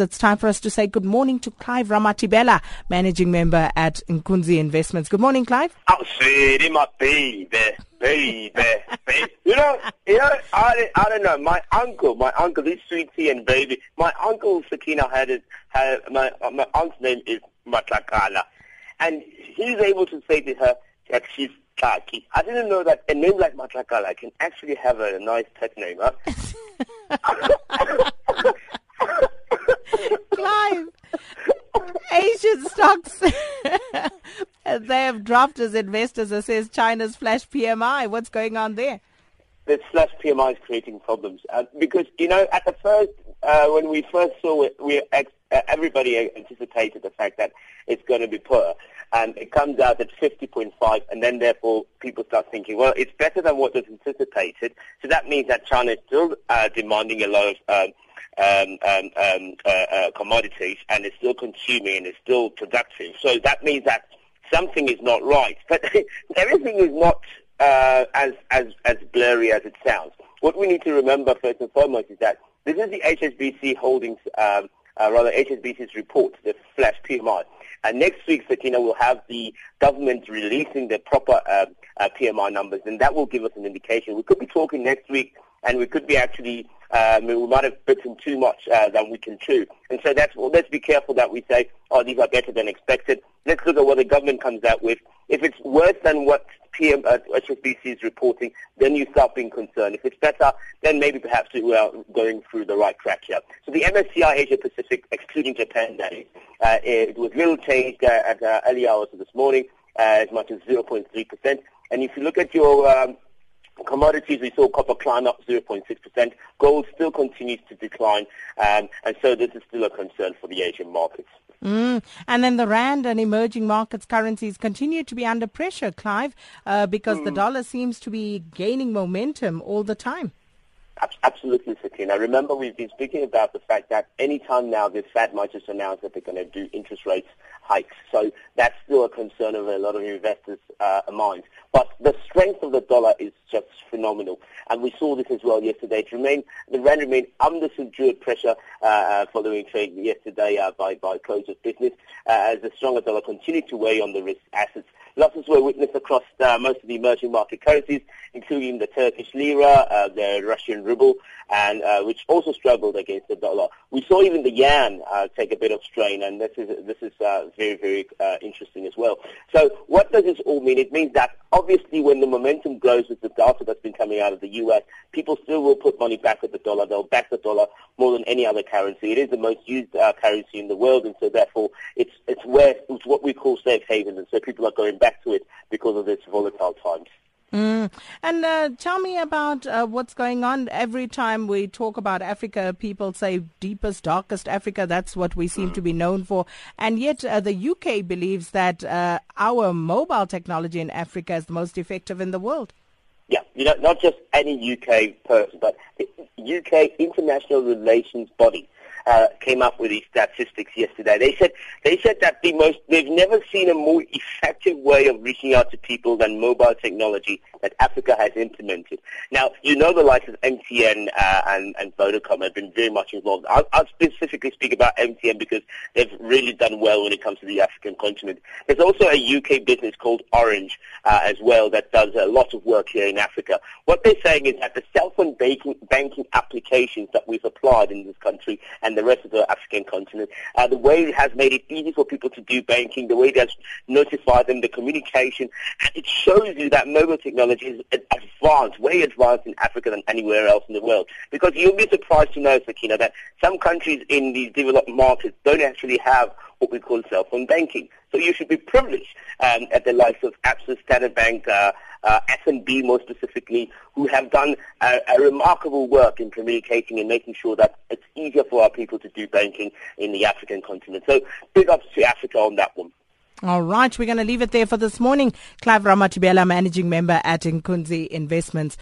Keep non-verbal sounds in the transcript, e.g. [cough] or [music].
It's time for us to say good morning to Clive Ramatibela, Managing Member at Nkunzi Investments. Good morning, Clive. Oh, sweetie, my baby, baby, baby. You know, you know, I, I don't know. My uncle, my uncle, this sweetie and baby. My uncle Sakina had it. Had my my aunt's name is Matlakala, and he's able to say to her that she's Tlaki. I didn't know that a name like Matlakala can actually have a nice pet name. Huh? [laughs] [laughs] Clive, Asian stocks, [laughs] they have dropped as investors assess China's flash PMI. What's going on there? The flash PMI is creating problems uh, because, you know, at the first, uh, when we first saw it, we ex- uh, everybody anticipated the fact that it's going to be poor. And it comes out at 50.5, and then therefore people start thinking, well, it's better than what was anticipated. So that means that China is still uh, demanding a lot of um, um, um, um, uh, uh, commodities and is still consuming and is still productive. So that means that something is not right. But [laughs] everything is not uh, as, as, as blurry as it sounds. What we need to remember first and foremost is that this is the HSBC Holdings, um, uh, rather HSBC's report, the flash PMI. And next week, Sakina, will have the government releasing the proper uh, uh, PMI numbers, and that will give us an indication. We could be talking next week, and we could be actually um, we might have bitten too much uh, than we can chew. And so that's well, let's be careful that we say, oh, these are better than expected. Let's look at what the government comes out with. If it's worse than what PM, uh, HSBC is reporting, then you start being concerned. If it's better, then maybe perhaps we are going through the right track here. So the MSCI Asia Pacific, excluding Japan, that is, uh, it was little changed uh, at uh, early hours of this morning, uh, as much as 0.3%. And if you look at your um, Commodities, we saw copper climb up 0.6%. Gold still continues to decline, um, and so this is still a concern for the Asian markets. Mm. And then the rand and emerging markets currencies continue to be under pressure, Clive, uh, because mm. the dollar seems to be gaining momentum all the time. Absolutely, Sakina. Remember, we've been speaking about the fact that any time now the Fed might just announce that they're going to do interest rates hikes. So that's still a concern of a lot of investors' uh, minds. But the strength of the dollar is just phenomenal. And we saw this as well yesterday. It remained, the rand remained under subdued pressure uh, uh, following trade yesterday uh, by, by close of business uh, as the stronger dollar continued to weigh on the risk assets. Losses were witnessed across uh, most of the emerging market currencies, including the Turkish lira, uh, the Russian ruble, and uh, which also struggled against the dollar. We saw even the yen uh, take a bit of strain, and this is this is uh, very very uh, interesting as well. So, what does this all mean? It means that obviously, when the momentum grows with the data that's been coming out of the U.S., people still will put money back at the dollar. They'll back the dollar more than any other currency. It is the most used currency in the world, and so therefore, it's it's where it's what we call safe haven, and so people are going back back to it because of this volatile times. Mm. And uh, tell me about uh, what's going on. Every time we talk about Africa, people say deepest, darkest Africa. That's what we seem mm. to be known for. And yet, uh, the UK believes that uh, our mobile technology in Africa is the most effective in the world. Yeah, you know, not just any UK person, but the UK International Relations Body uh, came up with these statistics yesterday. They said they said that the most they've never seen a more effective way of reaching out to people than mobile technology that Africa has implemented. Now, you know the likes of MTN uh, and, and Vodacom have been very much involved. I'll, I'll, specifically speak about MTN because they've really done well when it comes to the African continent. There's also a UK business called Orange uh, as well that does a lot of work here in Africa. What they're saying is that the cell phone banking, banking applications that we've applied in this country and the rest of the African continent, uh, the way it has made it easy for people to do banking, the way it has notified them, the communication, it shows you that mobile technology is advanced, way advanced in Africa than anywhere else in the world. Because you'll be surprised to know, Sakina, that some countries in these developed markets don't actually have what we call cell phone banking. So you should be privileged um, at the likes of Absa, Standard Bank, uh, uh, FNB more specifically, who have done a, a, remarkable work in communicating and making sure that it's easier for our people to do banking in the African continent. So big ups to Africa on that one. All right, we're going to leave it there for this morning. Clive Ramatibela, Managing Member at Nkunzi Investments.